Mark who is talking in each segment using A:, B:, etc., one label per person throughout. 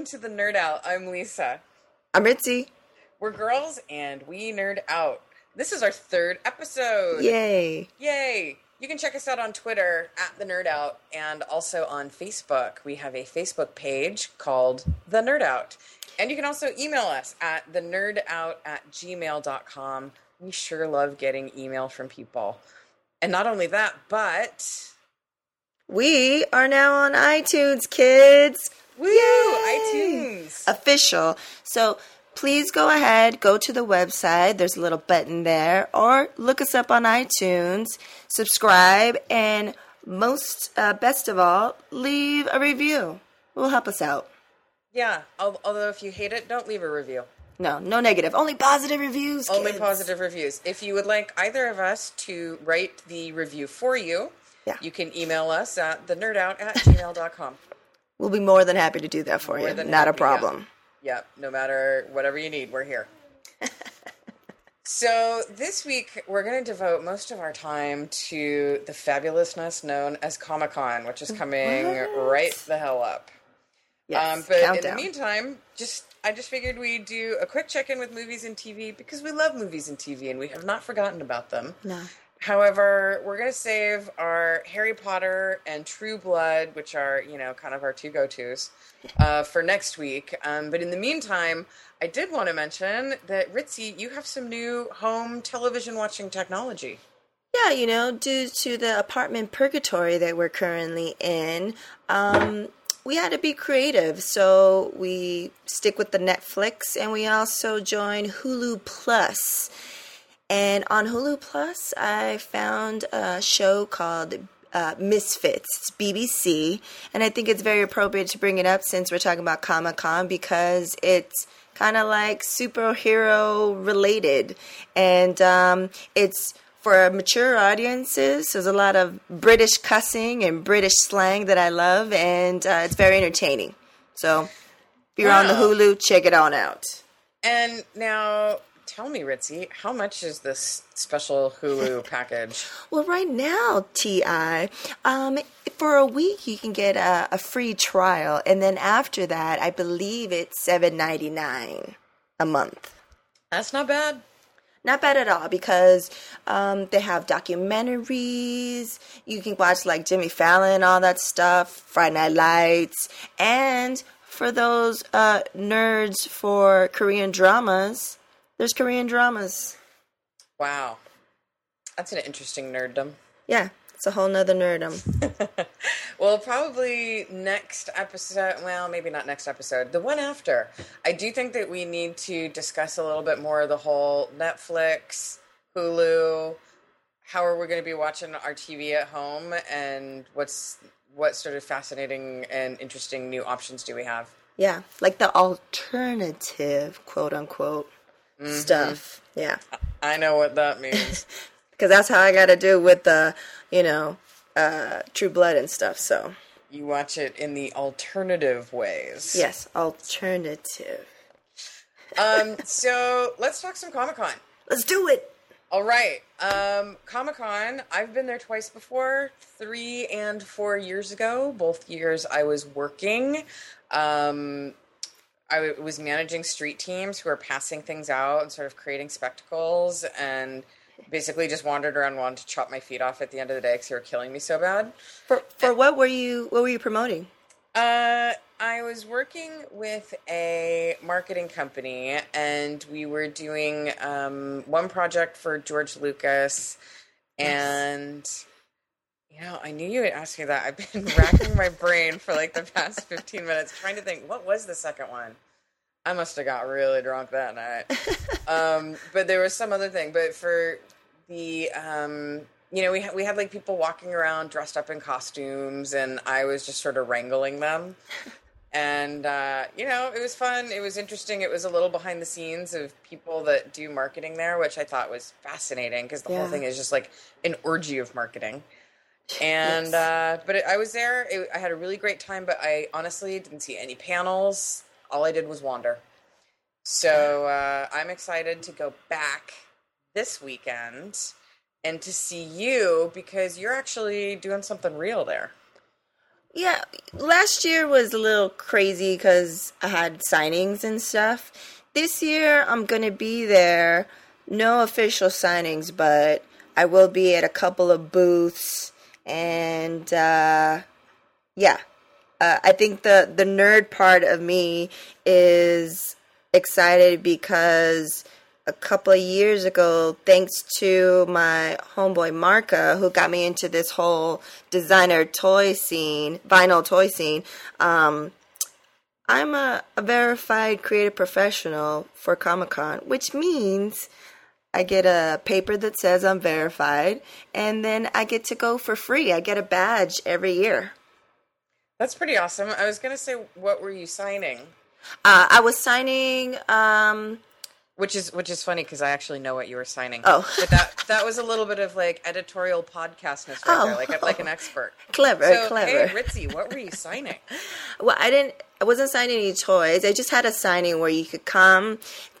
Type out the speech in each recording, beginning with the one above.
A: Welcome to the Nerd Out. I'm Lisa.
B: I'm Ritzy.
A: We're girls and we nerd out. This is our third episode.
B: Yay.
A: Yay! You can check us out on Twitter at the Nerd Out and also on Facebook. We have a Facebook page called The Nerd Out. And you can also email us at the nerd out at gmail.com. We sure love getting email from people. And not only that, but
B: We are now on iTunes, kids.
A: Woo,
B: Yay!
A: iTunes.
B: Official. So please go ahead, go to the website. There's a little button there, or look us up on iTunes, subscribe, and most, uh, best of all, leave a review. It will help us out.
A: Yeah, although if you hate it, don't leave a review.
B: No, no negative. Only positive reviews.
A: Only positive reviews. If you would like either of us to write the review for you,
B: Yeah.
A: you can email us at the nerdout at gmail.com.
B: We'll be more than happy to do that for
A: More
B: you. Not a
A: happy, yeah.
B: problem.
A: Yep, no matter whatever you need, we're here. so this week we're going to devote most of our time to the fabulousness known as Comic Con, which is coming
B: What?
A: right the hell up.
B: Yes.
A: Um, but in the meantime, just I just figured we'd do a quick check in with movies and TV because we love movies and TV and we have not forgotten about them.
B: no.
A: However, we're going to save our Harry Potter and True Blood, which are, you know, kind of our two go tos, uh, for next week. Um, but in the meantime, I did want to mention that, Ritzy, you have some new home television watching technology.
B: Yeah, you know, due to the apartment purgatory that we're currently in, um, we had to be creative. So we stick with the Netflix and we also join Hulu Plus. And on Hulu Plus, I found a show called uh, Misfits. It's BBC. And I think it's very appropriate to bring it up since we're talking about Comic Con because it's kind of like superhero related. And um, it's for mature audiences. There's a lot of British cussing and British slang that I love, and uh, it's very entertaining. So if you're on the Hulu, check it on out.
A: And now, tell me, Ritzy, how much is this special Hulu package?
B: Well, right now, Ti, um, for a week you can get a, a free trial, and then after that, I believe it's seven ninety nine a month.
A: That's not bad.
B: Not bad at all because um, they have documentaries. You can watch like Jimmy Fallon, all that stuff, Friday Night Lights, and for those uh, nerds for Korean dramas, there's Korean dramas.
A: Wow. That's an interesting nerddom.
B: Yeah, it's a whole nother nerdum.
A: Well, probably next episode. Well, maybe not next episode. The one after. I do think that we need to discuss a little bit more of the whole Netflix, Hulu. How are we going to be watching our TV at home, and what's what sort of fascinating and interesting new options do we have?
B: Yeah, like the alternative, quote unquote, stuff. Yeah,
A: I know what that means.
B: because that's how I got to do with the, you know, uh, True Blood and stuff. So
A: you watch it in the alternative ways.
B: yes, alternative.
A: Um. So let's talk some Comic Con.
B: Let's do it.
A: All right. Um, Comic Con, I've been there twice before, three and four years ago. Both years I was working. Um, I w- was managing street teams who were passing things out and sort of creating spectacles and basically just wandered around wanting to chop my feet off at the end of the day because they were killing me so bad.
B: For for what were you what were you promoting?
A: Uh, I was working with a marketing company, and we were doing um, one project for George Lucas. And, you know, I knew you would ask me that. I've been racking my brain for like the past 15 minutes trying to think what was the second one? I must have got really drunk that night. um, but there was some other thing. But for the um, you know, we had, we had like people walking around dressed up in costumes, and I was just sort of wrangling them. And uh, you know, it was fun. It was interesting. It was a little behind the scenes of people that do marketing there, which I thought was fascinating because the whole thing is just like an orgy of marketing. And
B: Yes.
A: uh, but it, I was there. It, I had a really great time, but I honestly didn't see any panels. All I did was wander. So uh, I'm excited to go back this weekend and to see you because you're actually doing something real there.
B: Yeah, last year was a little crazy because I had signings and stuff. This year I'm going to be there. No official signings, but I will be at a couple of booths. And uh, yeah, uh, I think the, the nerd part of me is excited because a couple of years ago, thanks to my homeboy Marka, who got me into this whole designer toy scene, vinyl toy scene. Um, I'm a, a verified creative professional for Comic Con, which means I get a paper that says I'm verified, and then I get to go for free. I get a badge every year.
A: That's pretty awesome. I was going to say, what were you signing?
B: Uh, I was signing. Um,
A: which is which is funny because I actually know what you were signing.
B: Oh,
A: but that that was a little bit of like editorial podcastness right
B: Oh.
A: there, like oh. like an expert.
B: clever,
A: So
B: clever.
A: hey, Ritzy, what were you signing?
B: Well, I didn't. I wasn't signing any toys. I just had a signing where you could come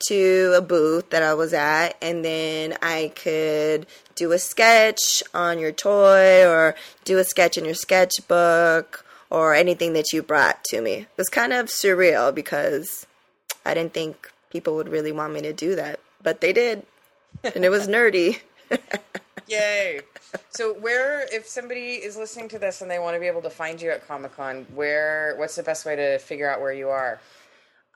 B: to a booth that I was at, and then I could do a sketch on your toy, or do a sketch in your sketchbook, or anything that you brought to me. It was kind of surreal because I didn't think people would really want me to do that, but they did, and it was nerdy.
A: Yay! So where, if somebody is listening to this and they want to be able to find you at Comic Con, where what's the best way to figure out where you are?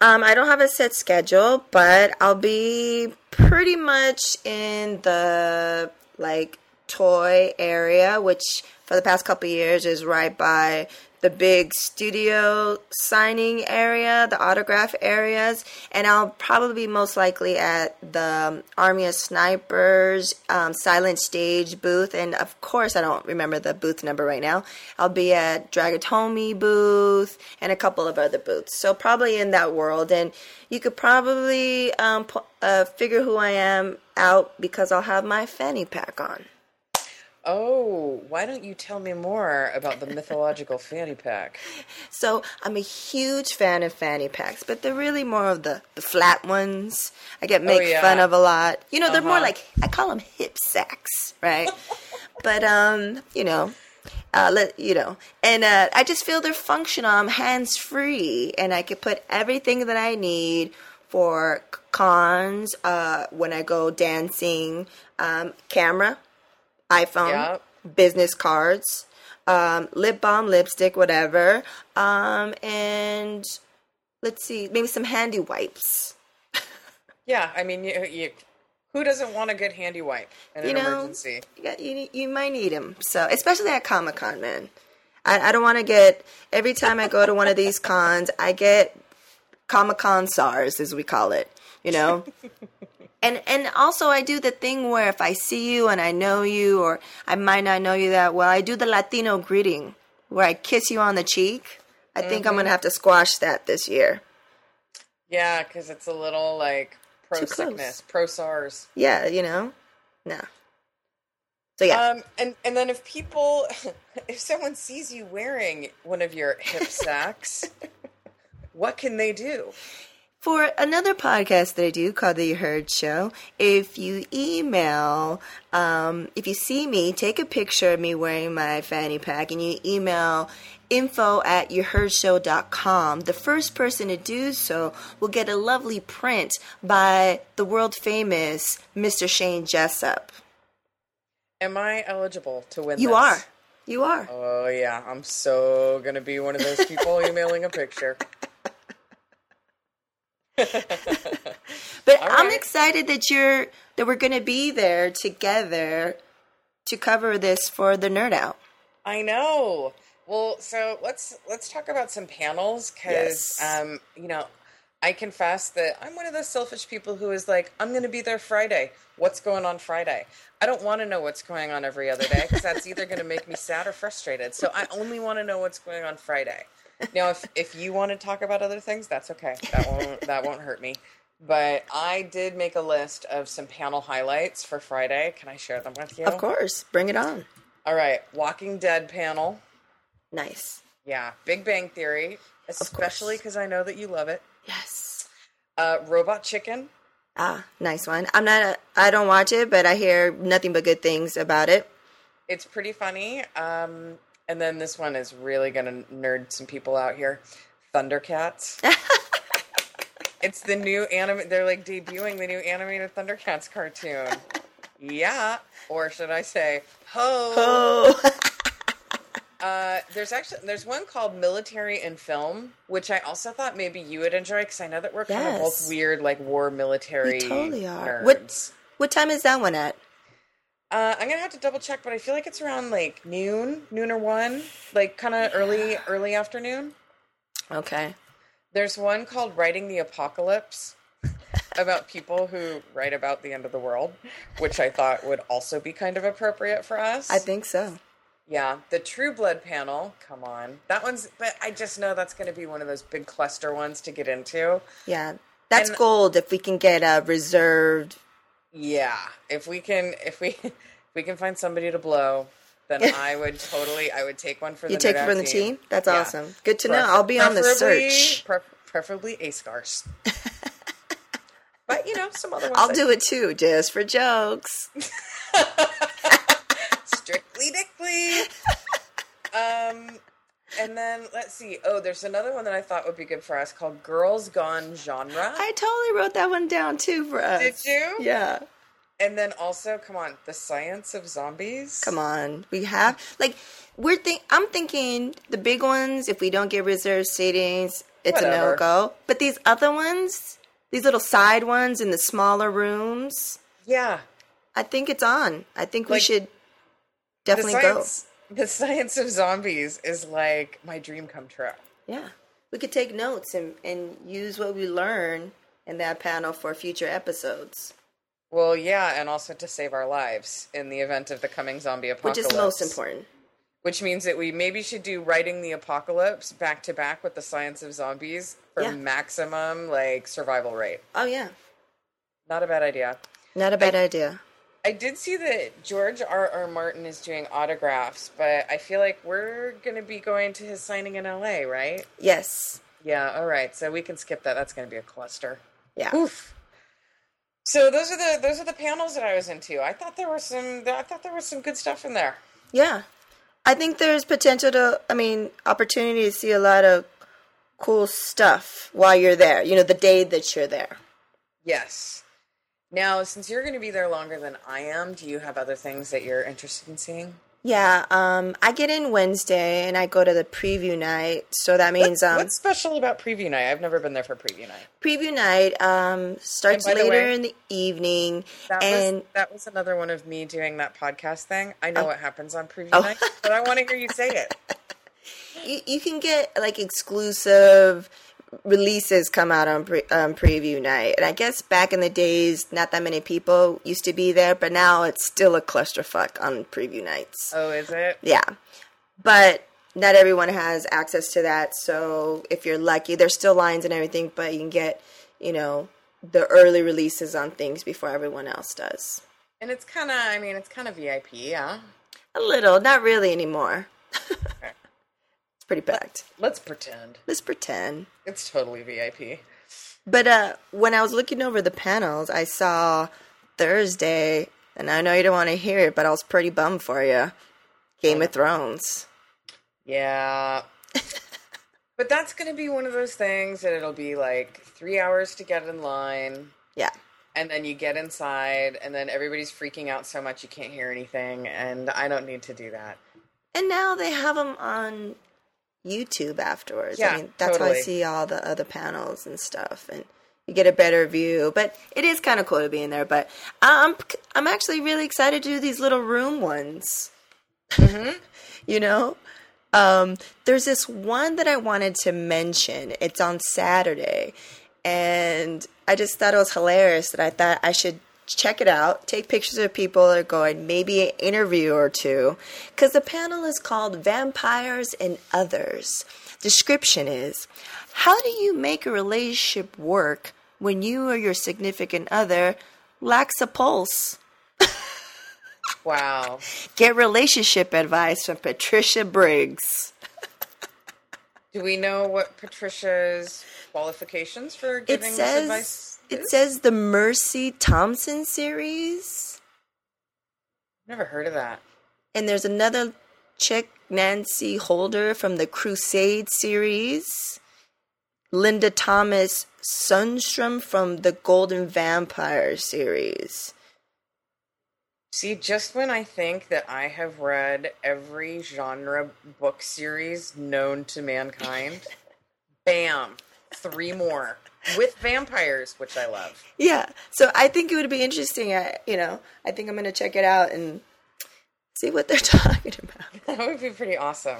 B: Um, I don't have a set schedule, but I'll be pretty much in the like toy area, which for the past couple years is right by the big studio signing area, the autograph areas, and I'll probably be most likely at the Army of Snipers um, silent stage booth, and of course I don't remember the booth number right now. I'll be at Dragatomi booth and a couple of other booths, so probably in that world, and you could probably um, uh, figure who I am out because I'll have my fanny pack on.
A: Oh, why don't you tell me more about the mythological fanny pack?
B: So I'm a huge fan of fanny packs, but they're really more of the, the flat ones. I get made
A: Oh, yeah.
B: fun of a lot. You know, they're more
A: Uh-huh.
B: like I call them hip sacks, right? but um, you know, uh, let you know, and uh, I just feel they're functional. I'm hands free, and I can put everything that I need for cons uh, when I go dancing. Um, camera, iPhone,
A: Yep.
B: business cards, um, lip balm, lipstick, whatever, um, and let's see, maybe some handy wipes.
A: Yeah, I mean, you, you, who doesn't want a good handy wipe in
B: You
A: an
B: know,
A: emergency?
B: You, got, you you might need them. So especially at Comic Con, man. I, I don't want to get every time I go to one of these cons, I get Comic Con SARS, as we call it. You know. And and also I do the thing where if I see you and I know you or I might not know you that well, I do the Latino greeting where I kiss you on the cheek. I think I'm gonna have to squash that this year.
A: Yeah, because it's a little like pro
B: Too close.
A: sickness, pro SARS.
B: Yeah, you know? No. So yeah.
A: Um, and and then if people, if someone sees you wearing one of your hip sacks, what can they do?
B: For another podcast that I do called The You Heard Show, if you email, um, if you see me, take a picture of me wearing my fanny pack and you email info at youheardshow.com, the first person to do so will get a lovely print by the world famous Mr. Shane Jessup.
A: Am I eligible to win?
B: You
A: this?
B: are. You are.
A: Oh yeah, I'm so gonna be one of those people emailing a picture.
B: But
A: All
B: I'm excited that you're that we're going to be there together to cover this for the nerd out.
A: I know. Well, so let's let's talk about some panels because
B: Yes.
A: um, you know, I confess that I'm one of those selfish people who is like, I'm going to be there Friday. What's going on Friday? I don't want to know what's going on every other day because that's either going to make me sad or frustrated. So I only want to know what's going on Friday. Now, if if you want to talk about other things, that's okay. That won't that won't hurt me. But I did make a list of some panel highlights for Friday. Can I share them with you?
B: Of course, bring it on.
A: All right, Walking Dead panel.
B: Nice.
A: Yeah, Big Bang Theory, especially because I know that you love it.
B: Yes.
A: Uh, Robot Chicken.
B: Ah, nice one. I'm not. A, I don't watch it, but I hear nothing but good things about it.
A: It's pretty funny. Um, And then this one is really going to nerd some people out here. Thundercats. it's the new anime. They're like debuting the new animated Thundercats cartoon. yeah, or should I say, ho?
B: Oh,
A: Uh, there's actually there's one called Military and Film, which I also thought maybe you would enjoy because I know that we're kind of both weird, like war military.
B: we totally are.
A: Nerds.
B: What what time is that one at?
A: Uh, I'm gonna have to double check, but I feel like it's around like noon, noon or one, like kind of early, early afternoon.
B: Okay.
A: There's one called Writing the Apocalypse about people who write about the end of the world, which I thought would also be kind of appropriate for us.
B: I think so.
A: Yeah, the True Blood panel. Come on, that one's. But I just know that's going to be one of those big cluster ones to get into.
B: Yeah. That's
A: And-
B: gold if we can get a reserved.
A: Yeah, if we can, if we, if we can find somebody to blow, then I would totally. I would take one for
B: You
A: the
B: take it
A: Nerd
B: from the team? That's
A: Yeah.
B: awesome. Good to know. I'll be on the search.
A: pre- preferably a scars. but you know, some other ones.
B: I'll
A: I-
B: do it too, just for jokes.
A: strictly dickly. um, and then let's see. Oh, there's another one that I thought would be good for us called Girls Gone Genre.
B: I totally wrote that one down too for us.
A: Did you?
B: Yeah.
A: And then also, come on, the science of zombies.
B: Come on. We have like we're think I'm thinking the big ones, if we don't get reserved seatings, it's a no go. But these other ones, these little side ones in the smaller rooms,
A: Yeah,
B: I think it's on. I think we should definitely go.
A: The science of zombies is like my dream come true.
B: Yeah. We could take notes and, and use what we learn in that panel for future episodes.
A: Well, yeah, and also to save our lives in the event of the coming zombie apocalypse.
B: Which is most important.
A: Which means that we maybe should do writing the apocalypse back to back with the science of zombies for
B: Yeah.
A: maximum like survival rate.
B: Oh yeah.
A: Not a bad idea.
B: Not a bad idea.
A: I did see that George R. R. Martin is doing autographs, but I feel like we're going to be going to his signing in LA, right?
B: Yes.
A: Yeah, all right. So we can skip that. That's going to be a cluster.
B: Yeah.
A: Oof. So those are the those are the panels that I was into. I thought there were some I thought there was some good stuff in there.
B: Yeah. I think there's potential to, I mean, opportunity to see a lot of cool stuff while you're there, you know, the day that you're there.
A: Yes. Now, since you're going to be there longer than I am, do you have other things that you're interested in seeing?
B: Yeah, um, I get in Wednesday and I go to the preview night. So that means um,
A: What's special about preview night? I've never been there for preview night.
B: preview night um, starts
A: by the
B: later
A: way,
B: in the evening.
A: That
B: and
A: was that was another one of me doing that podcast thing. I know what happens on preview
B: Oh.
A: night, but I want to hear you say it.
B: you, you can get like exclusive releases come out on pre- um, preview night. And I guess back in the days, not that many people used to be there, but now it's still a clusterfuck on preview nights.
A: Oh, is it?
B: Yeah. But not everyone has access to that. So if you're lucky, there's still lines and everything, but you can get, you know, the early releases on things before everyone else does.
A: And it's kind of, I mean, it's kind of VIP, yeah.
B: A little, not really anymore. it's pretty packed.
A: Let's pretend
B: Let's pretend.
A: it's totally VIP.
B: But uh, when I was looking over the panels, I saw Thursday, and I know you don't want to hear it, but I was pretty bummed for you. Game of Thrones.
A: Yeah. but that's going to be one of those things that it'll be like three hours to get in line.
B: Yeah.
A: And then you get inside, and then everybody's freaking out so much you can't hear anything. And I don't need to do that.
B: And now they have them on YouTube afterwards.
A: Yeah,
B: I mean, that's how I see all the other panels and stuff, and you get a better view. But it is kind of cool to be in there. But I'm I'm actually really excited to do these little room ones. you know, um, there's this one that I wanted to mention. It's on Saturday, and I just thought it was hilarious that I thought I should check it out, take pictures of people that are going, maybe an interview or two, because the panel is called Vampires and Others. Description is How do you make a relationship work when you or your significant other lacks a pulse?
A: Wow.
B: Get relationship advice from Patricia Briggs.
A: Do we know what Patricia's qualifications for giving this advice?
B: It says the Mercy Thompson series,
A: Never heard of that.
B: and there's another Chick Nancy Holder from the Crusade series. Linda Thomas Sundstrom from the Golden Vampire series.
A: See, just when I think that I have read every genre book series known to mankind, bam, three more with vampires, which I love.
B: Yeah, so I think it would be interesting. I, you know, I think I'm going to check it out and see what they're talking about.
A: That would be pretty awesome.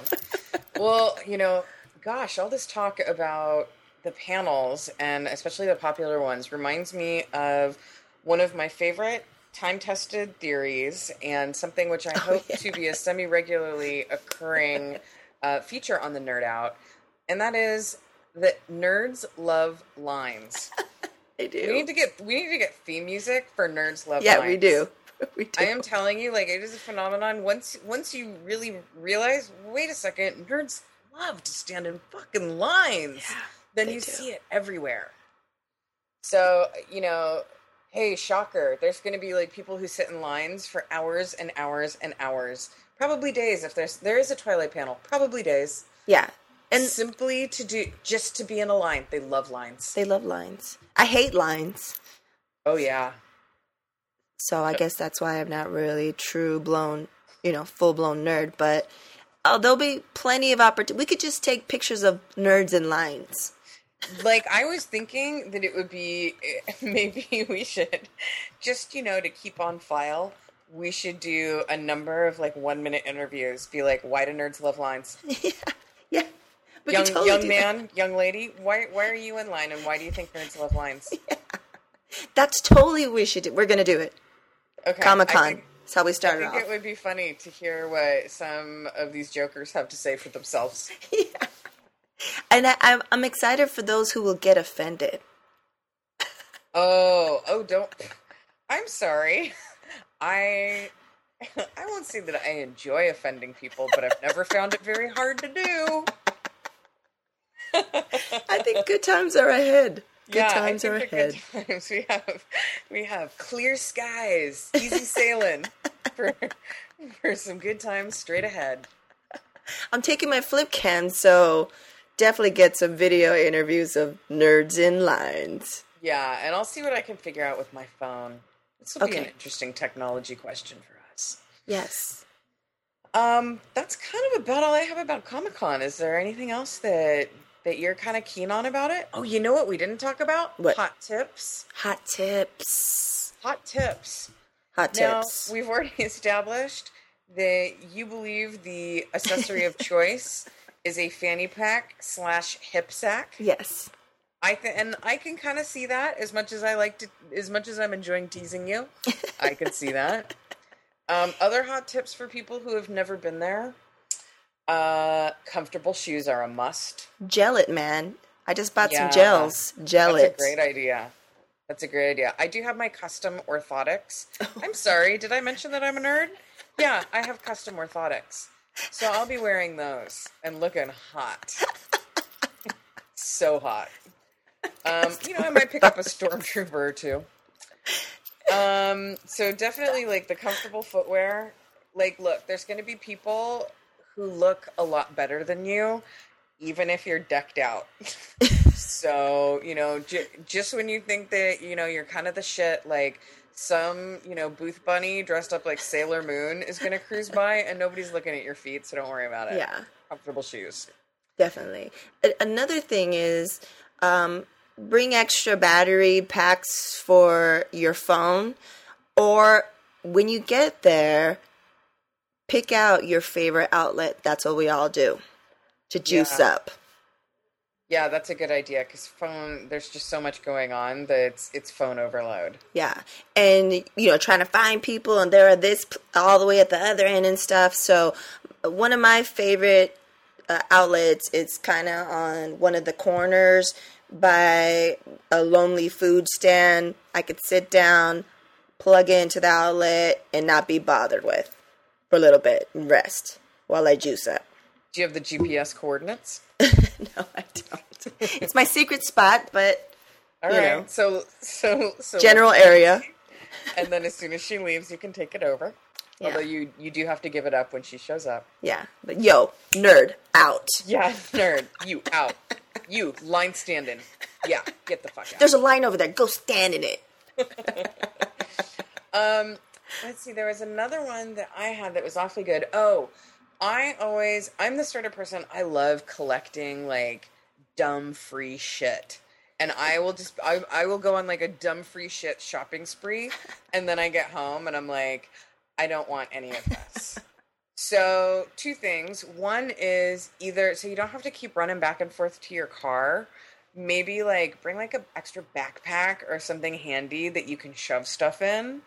A: well, you know, gosh, all this talk about the panels and especially the popular ones reminds me of one of my favorite time tested theories and something which I
B: Oh,
A: hope
B: yeah.
A: to be a semi regularly occurring uh, feature on the Nerd Out, and that is that nerds love lines.
B: I do.
A: We need to get we need to get theme music for nerds love
B: yeah,
A: lines.
B: we do. We do.
A: I am telling you, like it is a phenomenon. Once once you really realize, wait a second, nerds love to stand in fucking lines. Yeah, then
B: they
A: you
B: do.
A: see it everywhere. So you know, hey, shocker! There's going to be like people who sit in lines for hours and hours and hours, probably days. If there's there is a Twilight panel, probably days.
B: Yeah, and
A: simply to do just to be in a line. They love lines.
B: they love lines. I hate lines.
A: Oh yeah.
B: So I guess that's why I'm not really true blown, you know, full blown nerd. But oh, there'll be plenty of opportunity. We could just take pictures of nerds in lines.
A: like I was thinking that it would be maybe we should just you know to keep on file. We should do a number of like one minute interviews. Be like, why do nerds love lines?
B: yeah, yeah. We
A: young
B: totally
A: young
B: do that.
A: man, young lady, why why are you in line and why do you think nerds love lines?
B: That's totally what we should do. We're gonna do it.
A: Okay,
B: Comic Con. That's how we started I
A: think
B: off.
A: it would be funny to hear what some of these jokers have to say for themselves. yeah.
B: And I, I'm, I'm excited for those who will get offended.
A: Oh, oh, don't. I'm sorry. I I won't say that I enjoy offending people, but I've never found it very hard to do.
B: I think good times are ahead. Good
A: yeah,
B: times
A: I
B: are ahead.
A: good times we have we have clear skies, easy sailing for for some good times straight ahead.
B: I'm taking my flip cam, so definitely get some video interviews of nerds in lines.
A: Yeah, and I'll see what I can figure out with my phone. This will be an interesting technology question for us.
B: Yes.
A: Um, that's kind of about all I have about Comic Con. Is there anything else that that you're kind of keen on about it? Oh, you know what we didn't talk about?
B: What?
A: Hot tips.
B: Hot tips.
A: Hot tips.
B: Hot
A: Now
B: tips.
A: we've already established that you believe the accessory of choice is a fanny pack slash hip sack.
B: yes.
A: I th- and I can kind of see that as much as I like to, as much as I'm enjoying teasing you. I can see that. Um, other hot tips for people who have never been there: uh, comfortable shoes are a must.
B: Gel it, man. I just bought
A: Yeah.
B: some gels. Gel
A: That's
B: it.
A: a great idea. That's a great idea. I do have my custom orthotics. I'm sorry, did I mention that I'm a nerd? Yeah, I have custom orthotics. So I'll be wearing those and looking hot. so hot. Um, you know, I might pick up a stormtrooper or two. Um, so definitely like the comfortable footwear. Like, look, there's going to be people who look a lot better than you, even if you're decked out. so you know, j- just when you think that you know you're kind of the shit, like some you know booth bunny dressed up like Sailor Moon is going to cruise by, and nobody's looking at your feet, so don't worry about it.
B: Yeah.
A: comfortable shoes.
B: Definitely. A- another thing is um, bring extra battery packs for your phone, or when you get there, pick out your favorite outlet. That's what we all do to juice
A: Yeah.
B: up.
A: Yeah, that's a good idea because phone. There's just so much going on that it's it's phone overload.
B: Yeah, and you know, trying to find people, and there are this all the way at the other end and stuff. So, one of my favorite uh, outlets, it's kind of on one of the corners by a lonely food stand. I could sit down, plug into the outlet, and not be bothered with for a little bit and rest while I juice up.
A: Do you have the GPS coordinates?
B: no, I don't. it's my secret spot, but
A: All
B: You
A: right.
B: know.
A: So so so
B: general area.
A: and then as soon as she leaves, you can take it over.
B: Yeah.
A: Although you you do have to give it up when she shows up.
B: Yeah. But yo, nerd out.
A: Yeah, nerd, you out. You line standing. Yeah, get the fuck out.
B: There's a line over there. Go stand in it.
A: Um, let's see. There was another one that I had that was awfully good. Oh, I always I'm the sort of person I love collecting like dumb free shit. And I will just I I will go on like a dumb free shit shopping spree and then I get home and I'm like I don't want any of this. so, two things. One is either so you don't have to keep running back and forth to your car. Maybe like bring like an extra backpack or something handy that you can shove stuff in.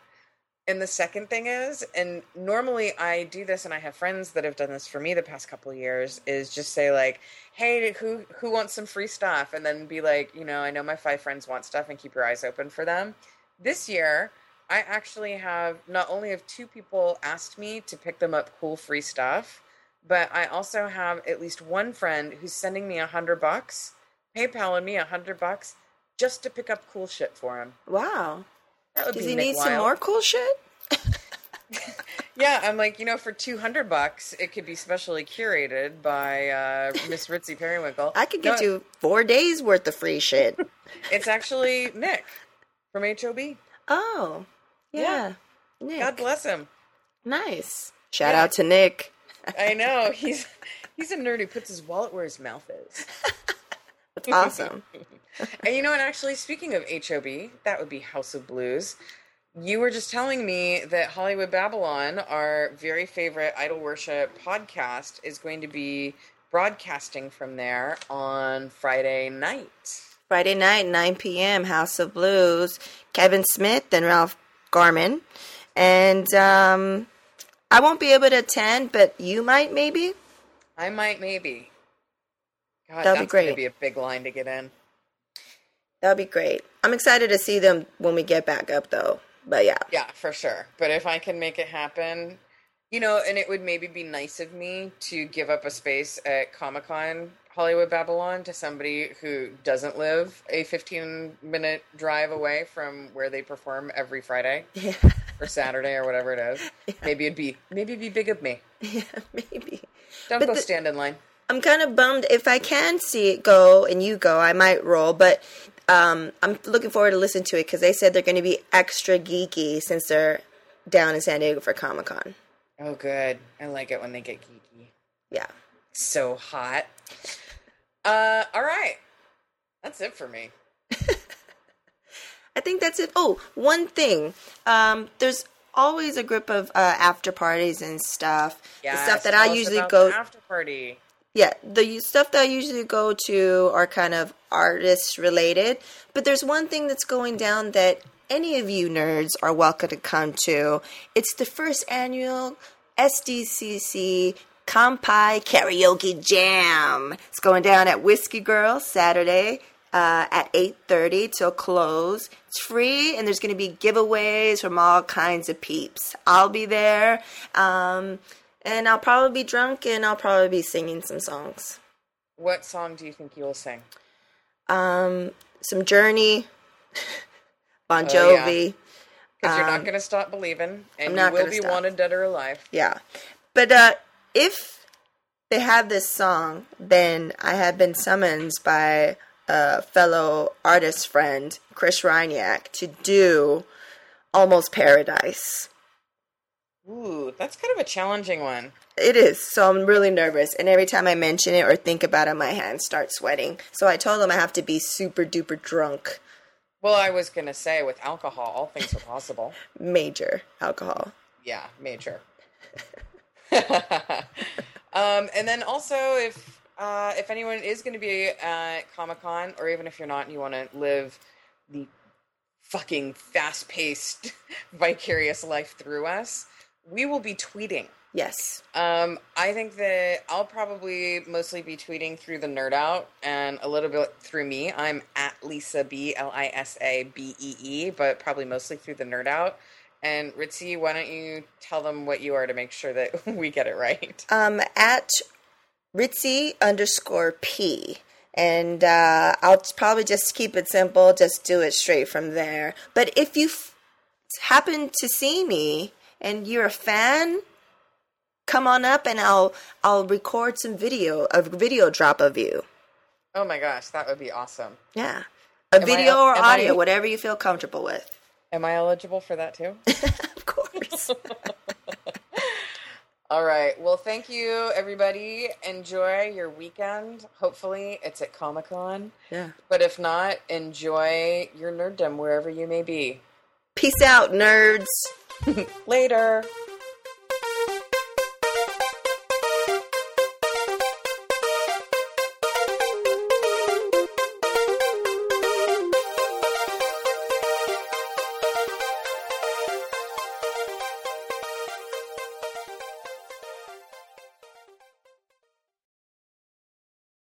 A: And the second thing is, and normally I do this, and I have friends that have done this for me the past couple years, is just say like, "Hey, who who wants some free stuff?" And then be like, you know, I know my five friends want stuff, and keep your eyes open for them. This year, I actually have not only have two people asked me to pick them up cool free stuff, but I also have at least one friend who's sending me a hundred bucks, PayPaling me a hundred bucks just to pick up cool shit for him.
B: Wow.
A: That
B: Does he need some more cool shit?
A: Yeah, I'm like, you know, for 200 bucks, it could be specially curated by uh, Miss Ritzy Periwinkle.
B: I could get
A: No,
B: you four days worth of free shit.
A: It's actually Nick from HOB.
B: oh. Yeah. Nick.
A: God bless him.
B: nice. Shout
A: Yeah.
B: out to Nick.
A: I know he's he's a nerd who puts his wallet where his mouth is.
B: That's awesome.
A: And you know what? Actually, speaking of HOB, that would be House of Blues. You were just telling me that Hollywood Babble On, our very favorite idol worship podcast, is going to be broadcasting from there on Friday night.
B: Friday night, 9 p.m., House of Blues. Kevin Smith and Ralph Garman. And um, I won't be able to attend, but you might maybe.
A: I might maybe. God,
B: That'll be
A: that's going to
B: great.
A: be a big line to get in.
B: That'll be great. I'm excited to see them when we get back up, though. But yeah,
A: Yeah, for sure. But if I can make it happen, you know, and it would maybe be nice of me to give up a space at Comic Con Hollywood Babble On to somebody who doesn't live a 15 minute drive away from where they perform every Friday
B: yeah,
A: or Saturday or whatever it is. Maybe it'd be maybe it'd be big of me.
B: yeah, maybe.
A: Don't
B: But
A: go
B: the-
A: stand in line.
B: I'm kind of bummed. If I can see it go and you go, I might roll. But um, I'm looking forward to listen to it because they said they're going to be extra geeky since they're down in San Diego for Comic Con.
A: Oh, good. I like it when they get geeky.
B: Yeah.
A: So hot. Uh, all right. That's it for me.
B: I think that's it. Oh, one thing. Um, there's always a group of uh, after parties and stuff. the stuff that I usually go.
A: after party.
B: Yeah, the stuff that I usually go to are kind of artist related. But there's one thing that's going down that any of you nerds are welcome to come to. It's the first annual SDCC Kanpai Karaoke Jam. It's going down at Whiskey Girl Saturday uh, at 8.30 till close. It's free, and there's going to be giveaways from all kinds of peeps. I'll be there. Um, and I'll probably be drunk and I'll probably be singing some songs.
A: What song do you think you will sing?
B: Um, some Journey, Bon
A: Oh, yeah.
B: Jovi.
A: Because you're
B: Um,
A: not going to stop believing, and you will be
B: stop.
A: wanted dead or alive.
B: yeah. But uh, if they have this song, then I have been summoned by a fellow artist friend, Chris Ryniak, to do Almost Paradise.
A: Ooh, that's kind of a challenging one.
B: It is, so I'm really nervous. And every time I mention it or think about it, my hands start sweating. So I told him I have to be super duper drunk,
A: Well, I was going to say with alcohol, all things are possible.
B: major alcohol.
A: Yeah, major. um, and then also, if uh, if anyone is going to be at Comic Con, or even if you're not and you want to live the fucking fast paced, vicarious life through us, we will be tweeting.
B: Yes.
A: Um, I think that I'll probably mostly be tweeting through the Nerd Out and a little bit through me. I'm at Lisa B L I S A B E E, but probably mostly through the Nerd Out. And Ritzy, why don't you tell them what you are to make sure that we get it right?
B: um, at Ritzy underscore P. And uh, I'll probably just keep it simple, just do it straight from there. But if you f- happen to see me and you're a fan, come on up and I'll I'll record some video, a video drop of you.
A: Oh my gosh, that would be awesome.
B: Yeah. A
A: Am I-
B: video or
A: am I-
B: audio, whatever you feel comfortable with.
A: Am I eligible for that too?
B: of course.
A: All right. Well, thank you, everybody. Enjoy your weekend. Hopefully, it's at Comic Con.
B: yeah.
A: But if not, enjoy your nerddom wherever you may be.
B: Peace out, nerds.
A: Later.